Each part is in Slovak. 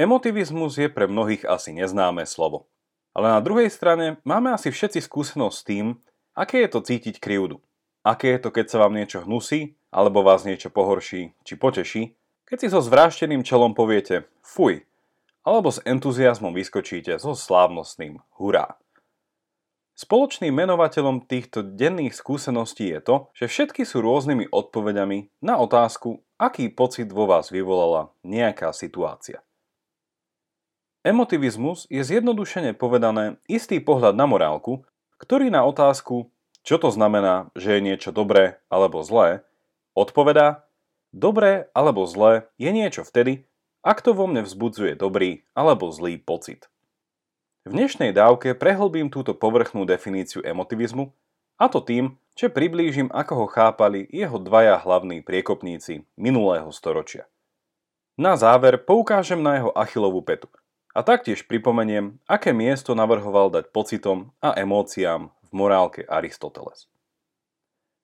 Emotivizmus je pre mnohých asi neznáme slovo. Ale na druhej strane máme asi všetci skúsenosť s tým, aké je to cítiť krivdu. Aké je to, keď sa vám niečo hnusí, alebo vás niečo pohorší či poteší, keď si so zvrášteným čelom poviete fuj, alebo s entuziasmom vyskočíte so slávnostným hurá. Spoločným menovateľom týchto denných skúseností je to, že všetky sú rôznymi odpovediami na otázku, aký pocit vo vás vyvolala nejaká situácia. Emotivizmus je zjednodušene povedané istý pohľad na morálku, ktorý na otázku, čo to znamená, že je niečo dobré alebo zlé, odpovedá, dobré alebo zlé je niečo vtedy, ak to vo mne vzbudzuje dobrý alebo zlý pocit. V dnešnej dávke prehlbím túto povrchnú definíciu emotivizmu, a to tým, že priblížim, ako ho chápali jeho dvaja hlavní priekopníci minulého storočia. Na záver poukážem na jeho achilovú petu – a taktiež pripomeniem, aké miesto navrhoval dať pocitom a emóciám v morálke Aristoteles.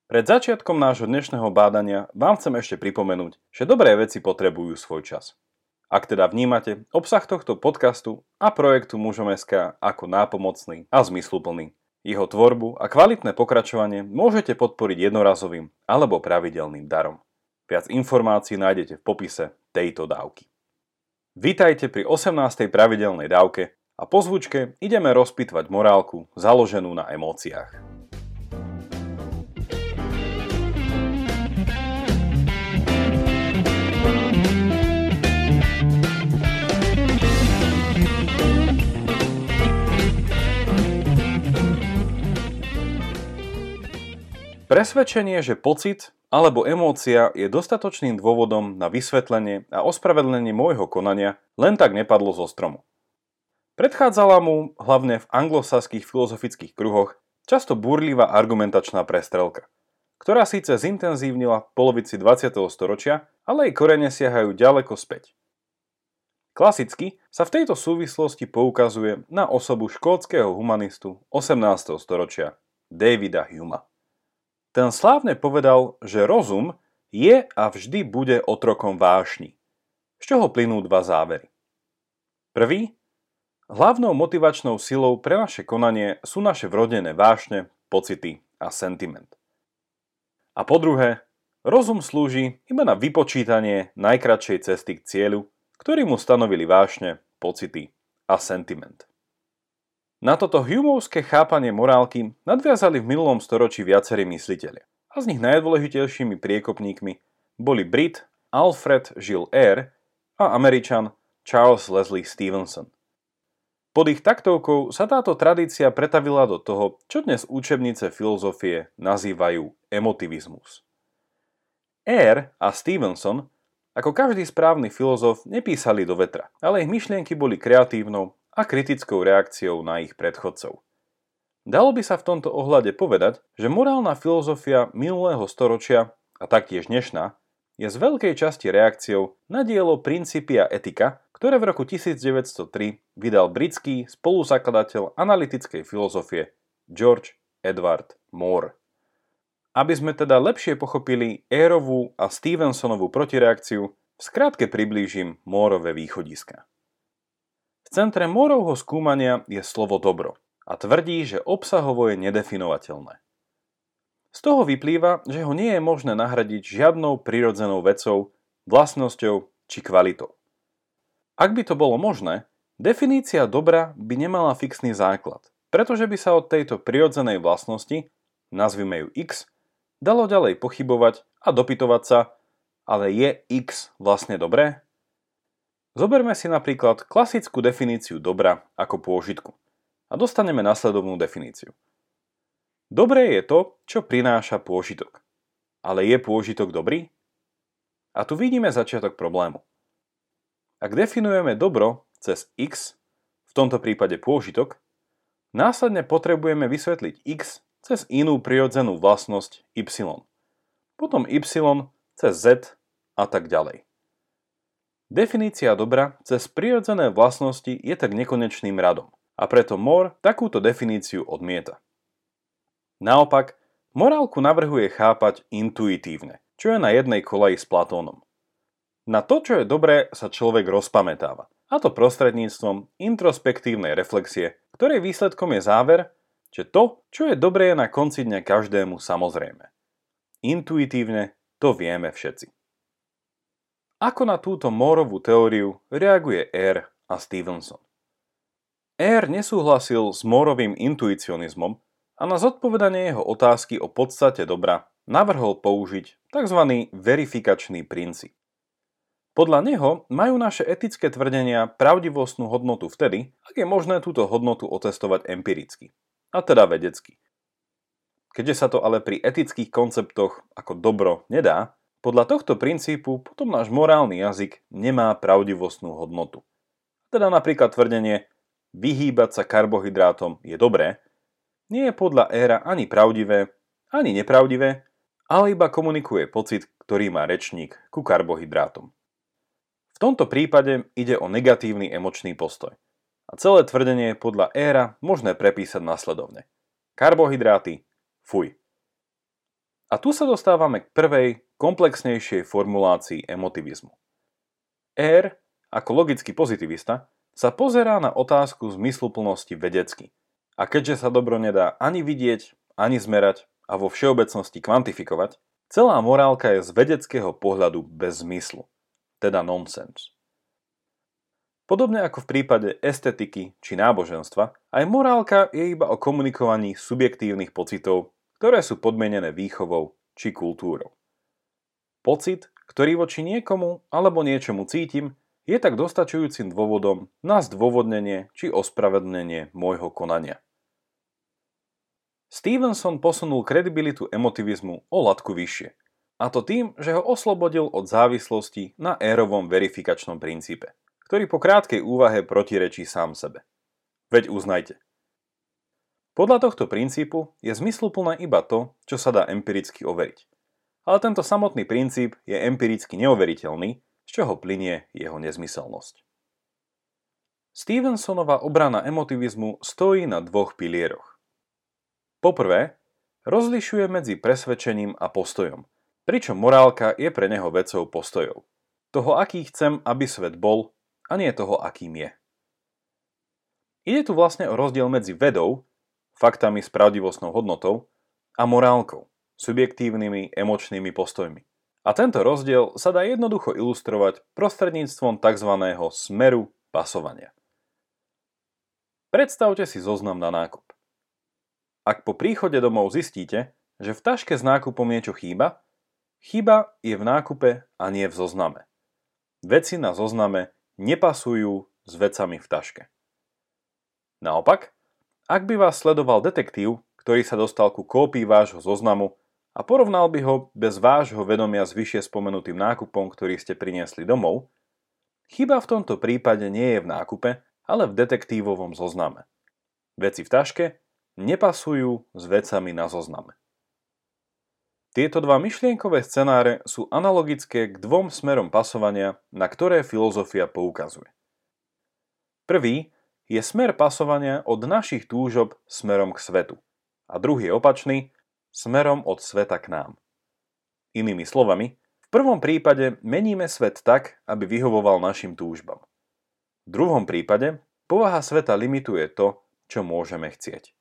Pred začiatkom nášho dnešného bádania vám chcem ešte pripomenúť, že dobré veci potrebujú svoj čas. Ak teda vnímate obsah tohto podcastu a projektu Mužom.sk ako nápomocný a zmysluplný, jeho tvorbu a kvalitné pokračovanie môžete podporiť jednorazovým alebo pravidelným darom. Viac informácií nájdete v popise tejto dávky. Vítajte pri 18. pravidelnej dávke a po zvučke ideme rozpitvať morálku založenú na emóciách. Presvedčenie, že pocit alebo emócia je dostatočným dôvodom na vysvetlenie a ospravedlenie môjho konania len tak nepadlo zo stromu. Predchádzala mu, hlavne v anglosaských filozofických kruhoch, často búrlivá argumentačná prestrelka, ktorá síce zintenzívnila v polovici 20. storočia, ale jej korene siahajú ďaleko späť. Klasicky sa v tejto súvislosti poukazuje na osobu škótskeho humanistu 18. storočia Davida Huma. Ten slávne povedal, že rozum je a vždy bude otrokom vášni. Z čoho plynú dva závery. Prvý, hlavnou motivačnou silou pre naše konanie sú naše vrodené vášne, pocity a sentiment. A po druhé, rozum slúži iba na vypočítanie najkratšej cesty k cieľu, ktorý mu stanovili vášne, pocity a sentiment. Na toto Humovské chápanie morálky nadviazali v minulom storočí viacerí mysliteľe. A z nich najdôležitejšími priekopníkmi boli Brit Alfred Gilles Eyre a Američan Charles Leslie Stevenson. Pod ich taktovkou sa táto tradícia pretavila do toho, čo dnes učebnice filozofie nazývajú emotivizmus. Eyre a Stevenson, ako každý správny filozof, nepísali do vetra, ale ich myšlienky boli kreatívnou a kritickou reakciou na ich predchodcov. Dalo by sa v tomto ohľade povedať, že morálna filozofia minulého storočia a taktiež dnešná je z veľkej časti reakciou na dielo Principia etika, ktoré v roku 1903 vydal britský spoluzakladateľ analytickej filozofie George Edward Moore. Aby sme teda lepšie pochopili Érovú a Stevensonovú protireakciu, v skratke priblížim Moorove východiska. V centre Morovho skúmania je slovo dobro a tvrdí, že obsahovo je nedefinovateľné. Z toho vyplýva, že ho nie je možné nahradiť žiadnou prirodzenou vecou, vlastnosťou či kvalitou. Ak by to bolo možné, definícia dobra by nemala fixný základ, pretože by sa od tejto prirodzenej vlastnosti, nazvime ju x, dalo ďalej pochybovať a dopytovať sa, ale je x vlastne dobré? Zoberme si napríklad klasickú definíciu dobra ako pôžitku a dostaneme nasledovnú definíciu. Dobré je to, čo prináša pôžitok. Ale je pôžitok dobrý? A tu vidíme začiatok problému. Ak definujeme dobro cez x, v tomto prípade pôžitok, následne potrebujeme vysvetliť x cez inú prirodzenú vlastnosť y. Potom y cez z a tak ďalej. Definícia dobra cez prirodzené vlastnosti je tak nekonečným radom a preto Moore takúto definíciu odmieta. Naopak, morálku navrhuje chápať intuitívne, čo je na jednej koleji s Platónom. Na to, čo je dobré, sa človek rozpamätáva a to prostredníctvom introspektívnej reflexie, ktorej výsledkom je záver, že to, čo je dobré na konci dňa každému samozrejme. Intuitívne to vieme všetci. Ako na túto Morovú teóriu reaguje R a Stevenson? R nesúhlasil s Morovým intuicionizmom a na zodpovedanie jeho otázky o podstate dobra navrhol použiť tzv. verifikačný princíp. Podľa neho majú naše etické tvrdenia pravdivostnú hodnotu vtedy, ak je možné túto hodnotu otestovať empiricky, a teda vedecky. Keďže sa to ale pri etických konceptoch ako dobro nedá, podľa tohto princípu potom náš morálny jazyk nemá pravdivostnú hodnotu. Teda napríklad tvrdenie vyhýbať sa karbohydrátom je dobré, nie je podľa éra ani pravdivé, ani nepravdivé, ale iba komunikuje pocit, ktorý má rečník ku karbohydrátom. V tomto prípade ide o negatívny emočný postoj. A celé tvrdenie je podľa éra možné prepísať nasledovne. Karbohydráty, fuj. A tu sa dostávame k prvej, komplexnejšej formulácii emotivizmu. R, ako logický pozitivista, sa pozerá na otázku zmysluplnosti vedecky. A keďže sa dobro nedá ani vidieť, ani zmerať a vo všeobecnosti kvantifikovať, celá morálka je z vedeckého pohľadu bez zmyslu teda nonsens. Podobne ako v prípade estetiky či náboženstva, aj morálka je iba o komunikovaní subjektívnych pocitov, ktoré sú podmienené výchovou či kultúrou. Pocit, ktorý voči niekomu alebo niečomu cítim, je tak dostačujúcim dôvodom na zdôvodnenie či ospravedlnenie môjho konania. Stevenson posunul kredibilitu emotivizmu o latku vyššie – a to tým, že ho oslobodil od závislosti na érovom verifikačnom princípe, ktorý po krátkej úvahe protirečí sám sebe. Veď uznajte. Podľa tohto princípu je zmysluplné iba to, čo sa dá empiricky overiť. Ale tento samotný princíp je empiricky neoveriteľný, z čoho plinie jeho nezmyselnosť. Stevensonova obrana emotivizmu stojí na dvoch pilieroch. Poprvé, rozlišuje medzi presvedčením a postojom – Pričom morálka je pre neho vecou postojov. Toho, aký chcem, aby svet bol, a nie toho, akým je. Ide tu vlastne o rozdiel medzi vedou, faktami s pravdivostnou hodnotou, a morálkou, subjektívnymi emočnými postojmi. A tento rozdiel sa dá jednoducho ilustrovať prostredníctvom tzv. smeru pasovania. Predstavte si zoznam na nákup. Ak po príchode domov zistíte, že v taške s nákupom niečo chýba, Chyba je v nákupe a nie v zozname. Veci na zozname nepasujú s vecami v taške. Naopak, ak by vás sledoval detektív, ktorý sa dostal ku kópii vášho zoznamu a porovnal by ho bez vášho vedomia s vyššie spomenutým nákupom, ktorý ste priniesli domov, chyba v tomto prípade nie je v nákupe, ale v detektívovom zozname. Veci v taške nepasujú s vecami na zozname. Tieto dva myšlienkové scenáre sú analogické k dvom smerom pasovania, na ktoré filozofia poukazuje. Prvý je smer pasovania od našich túžob smerom k svetu a druhý je opačný, smerom od sveta k nám. Inými slovami, v prvom prípade meníme svet tak, aby vyhovoval našim túžbam. V druhom prípade povaha sveta limituje to, čo môžeme chcieť.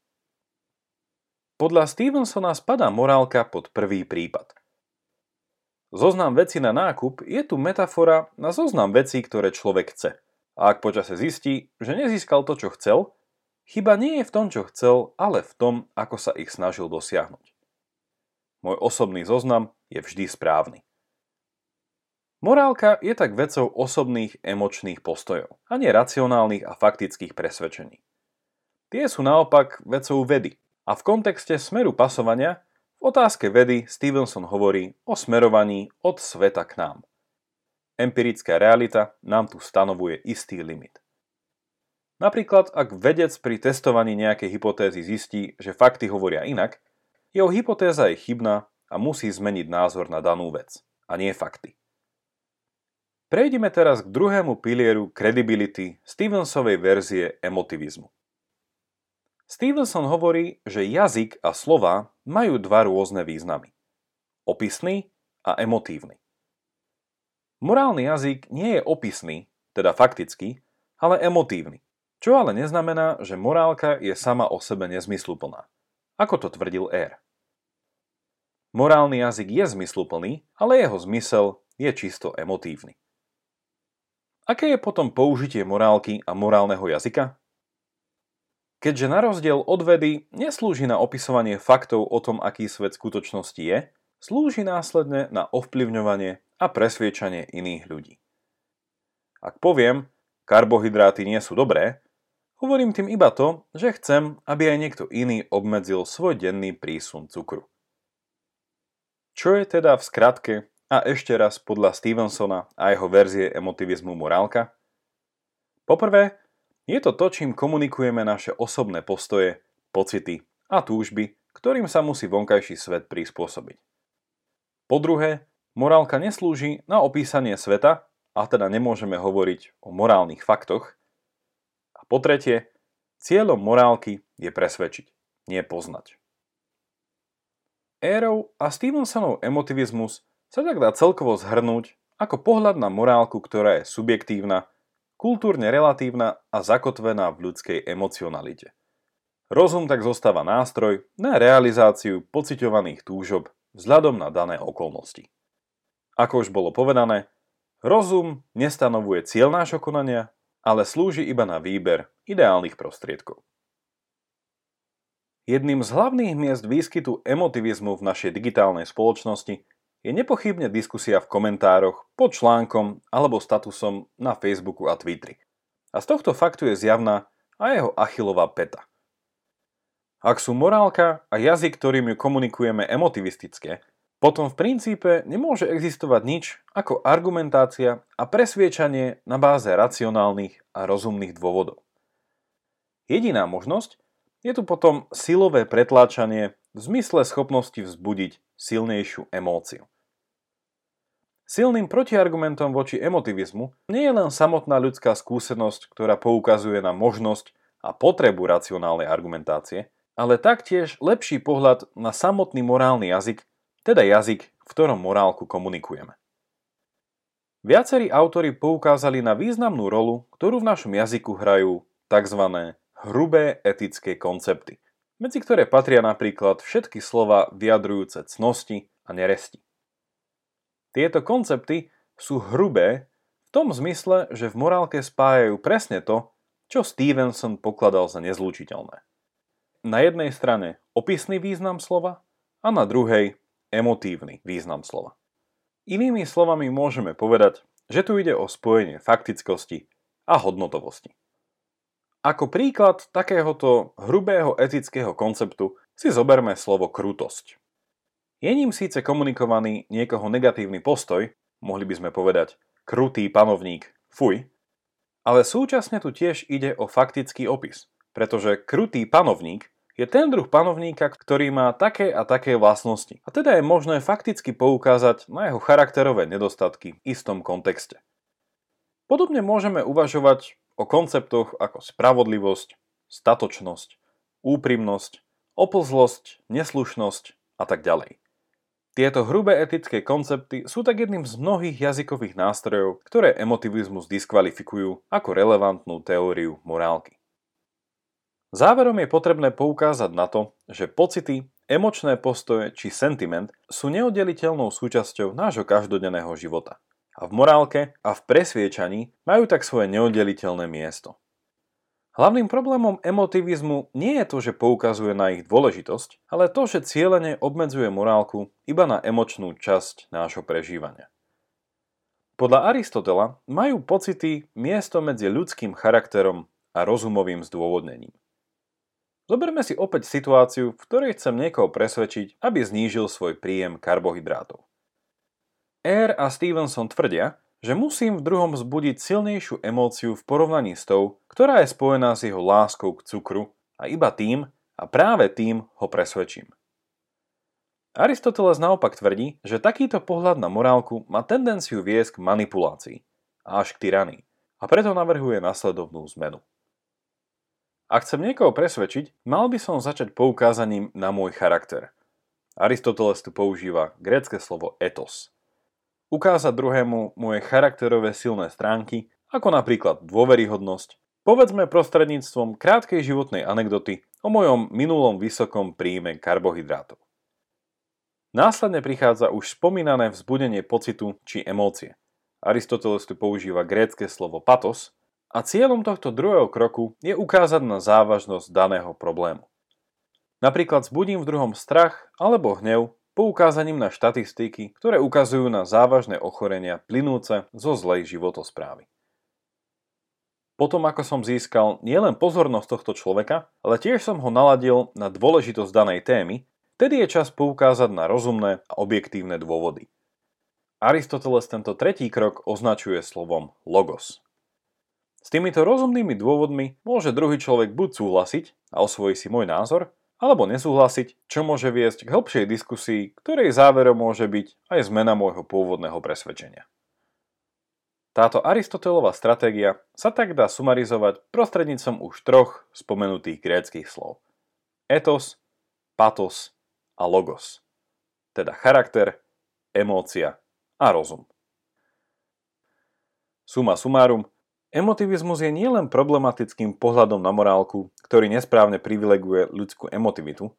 Podľa Stevensona spadá morálka pod prvý prípad. Zoznam veci na nákup je tu metafora na zoznam vecí, ktoré človek chce. A ak počase zistí, že nezískal to, čo chcel, chyba nie je v tom, čo chcel, ale v tom, ako sa ich snažil dosiahnuť. Môj osobný zoznam je vždy správny. Morálka je tak vecou osobných emočných postojov, a nie racionálnych a faktických presvedčení. Tie sú naopak vecou vedy, a v kontexte smeru pasovania v otázke vedy Stevenson hovorí o smerovaní od sveta k nám. Empirická realita nám tu stanovuje istý limit. Napríklad, ak vedec pri testovaní nejakej hypotézy zistí, že fakty hovoria inak, jeho hypotéza je chybná a musí zmeniť názor na danú vec, a nie fakty. Prejdime teraz k druhému pilieru credibility Stevensovej verzie emotivizmu. Stevenson hovorí, že jazyk a slova majú dva rôzne významy. Opisný a emotívny. Morálny jazyk nie je opisný, teda faktický, ale emotívny. Čo ale neznamená, že morálka je sama o sebe nezmysluplná. Ako to tvrdil R. Morálny jazyk je zmysluplný, ale jeho zmysel je čisto emotívny. Aké je potom použitie morálky a morálneho jazyka? Keďže na rozdiel od vedy neslúži na opisovanie faktov o tom, aký svet skutočnosti je, slúži následne na ovplyvňovanie a presviečanie iných ľudí. Ak poviem, karbohydráty nie sú dobré, hovorím tým iba to, že chcem, aby aj niekto iný obmedzil svoj denný prísun cukru. Čo je teda v skratke a ešte raz podľa Stevensona a jeho verzie emotivizmu morálka? Poprvé, je to to, čím komunikujeme naše osobné postoje, pocity a túžby, ktorým sa musí vonkajší svet prispôsobiť. Po druhé, morálka neslúži na opísanie sveta, a teda nemôžeme hovoriť o morálnych faktoch. A po tretie, cieľom morálky je presvedčiť, nie poznať. Érov a Stevensonov emotivizmus sa tak dá celkovo zhrnúť ako pohľad na morálku, ktorá je subjektívna kultúrne relatívna a zakotvená v ľudskej emocionalite. Rozum tak zostáva nástroj na realizáciu pociťovaných túžob vzhľadom na dané okolnosti. Ako už bolo povedané, rozum nestanovuje cieľ nášho konania, ale slúži iba na výber ideálnych prostriedkov. Jedným z hlavných miest výskytu emotivizmu v našej digitálnej spoločnosti je nepochybne diskusia v komentároch, pod článkom alebo statusom na Facebooku a Twitteri. A z tohto faktu je zjavná aj jeho achilová peta. Ak sú morálka a jazyk, ktorým ju komunikujeme emotivistické, potom v princípe nemôže existovať nič ako argumentácia a presviečanie na báze racionálnych a rozumných dôvodov. Jediná možnosť je tu potom silové pretláčanie v zmysle schopnosti vzbudiť silnejšiu emóciu. Silným protiargumentom voči emotivizmu nie je len samotná ľudská skúsenosť, ktorá poukazuje na možnosť a potrebu racionálnej argumentácie, ale taktiež lepší pohľad na samotný morálny jazyk, teda jazyk, v ktorom morálku komunikujeme. Viacerí autory poukázali na významnú rolu, ktorú v našom jazyku hrajú tzv. hrubé etické koncepty, medzi ktoré patria napríklad všetky slova vyjadrujúce cnosti a neresti. Tieto koncepty sú hrubé v tom zmysle, že v morálke spájajú presne to, čo Stevenson pokladal za nezlučiteľné. Na jednej strane opisný význam slova a na druhej emotívny význam slova. Inými slovami môžeme povedať, že tu ide o spojenie faktickosti a hodnotovosti. Ako príklad takéhoto hrubého etického konceptu si zoberme slovo krutosť. Je ním síce komunikovaný niekoho negatívny postoj, mohli by sme povedať krutý panovník, fuj, ale súčasne tu tiež ide o faktický opis, pretože krutý panovník je ten druh panovníka, ktorý má také a také vlastnosti. A teda je možné fakticky poukázať na jeho charakterové nedostatky v istom kontexte. Podobne môžeme uvažovať o konceptoch ako spravodlivosť, statočnosť, úprimnosť, oplzlosť, neslušnosť a tak ďalej. Tieto hrubé etické koncepty sú tak jedným z mnohých jazykových nástrojov, ktoré emotivizmus diskvalifikujú ako relevantnú teóriu morálky. Záverom je potrebné poukázať na to, že pocity, emočné postoje či sentiment sú neoddeliteľnou súčasťou nášho každodenného života. A v morálke a v presviečaní majú tak svoje neoddeliteľné miesto. Hlavným problémom emotivizmu nie je to, že poukazuje na ich dôležitosť, ale to, že cieľene obmedzuje morálku iba na emočnú časť nášho prežívania. Podľa Aristotela majú pocity miesto medzi ľudským charakterom a rozumovým zdôvodnením. Zoberme si opäť situáciu, v ktorej chcem niekoho presvedčiť, aby znížil svoj príjem karbohydrátov. Air a Stevenson tvrdia, že musím v druhom vzbudiť silnejšiu emóciu v porovnaní s tou, ktorá je spojená s jeho láskou k cukru a iba tým a práve tým ho presvedčím. Aristoteles naopak tvrdí, že takýto pohľad na morálku má tendenciu viesť k manipulácii a až k tyranii a preto navrhuje nasledovnú zmenu. Ak chcem niekoho presvedčiť, mal by som začať poukázaním na môj charakter. Aristoteles tu používa grécke slovo etos – ukázať druhému moje charakterové silné stránky ako napríklad dôveryhodnosť, povedzme prostredníctvom krátkej životnej anekdoty o mojom minulom vysokom príjme karbohydrátov. Následne prichádza už spomínané vzbudenie pocitu či emócie. Aristoteles tu používa grécke slovo patos a cieľom tohto druhého kroku je ukázať na závažnosť daného problému. Napríklad zbudím v druhom strach alebo hnev poukázaním na štatistiky, ktoré ukazujú na závažné ochorenia plynúce zo zlej životosprávy. Potom ako som získal nielen pozornosť tohto človeka, ale tiež som ho naladil na dôležitosť danej témy, tedy je čas poukázať na rozumné a objektívne dôvody. Aristoteles tento tretí krok označuje slovom logos. S týmito rozumnými dôvodmi môže druhý človek buď súhlasiť a osvojí si môj názor, alebo nesúhlasiť, čo môže viesť k hĺbšej diskusii, ktorej záverom môže byť aj zmena môjho pôvodného presvedčenia. Táto Aristotelová stratégia sa tak dá sumarizovať prostredníctvom už troch spomenutých gréckých slov. Etos, patos a logos. Teda charakter, emócia a rozum. Suma sumárum, Emotivizmus je nielen problematickým pohľadom na morálku, ktorý nesprávne privileguje ľudskú emotivitu,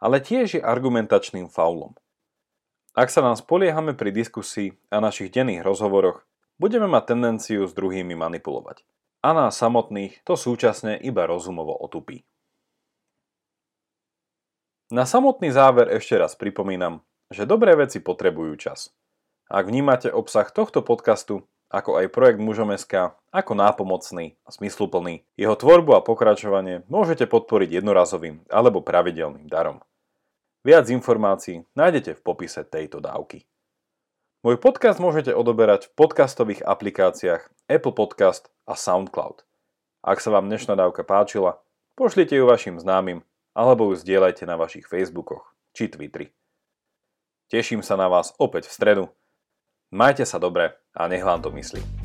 ale tiež je argumentačným faulom. Ak sa nám spoliehame pri diskusii a našich denných rozhovoroch, budeme mať tendenciu s druhými manipulovať. A nás samotných to súčasne iba rozumovo otupí. Na samotný záver ešte raz pripomínam, že dobré veci potrebujú čas. Ak vnímate obsah tohto podcastu ako aj projekt Mužom.sk ako nápomocný a zmysluplný. Jeho tvorbu a pokračovanie môžete podporiť jednorazovým alebo pravidelným darom. Viac informácií nájdete v popise tejto dávky. Môj podcast môžete odoberať v podcastových aplikáciách Apple Podcast a SoundCloud. Ak sa vám dnešná dávka páčila, pošlite ju vašim známym alebo ju zdieľajte na vašich Facebookoch či Twitteri. Teším sa na vás opäť v stredu Majte sa dobre a nech vám to myslí.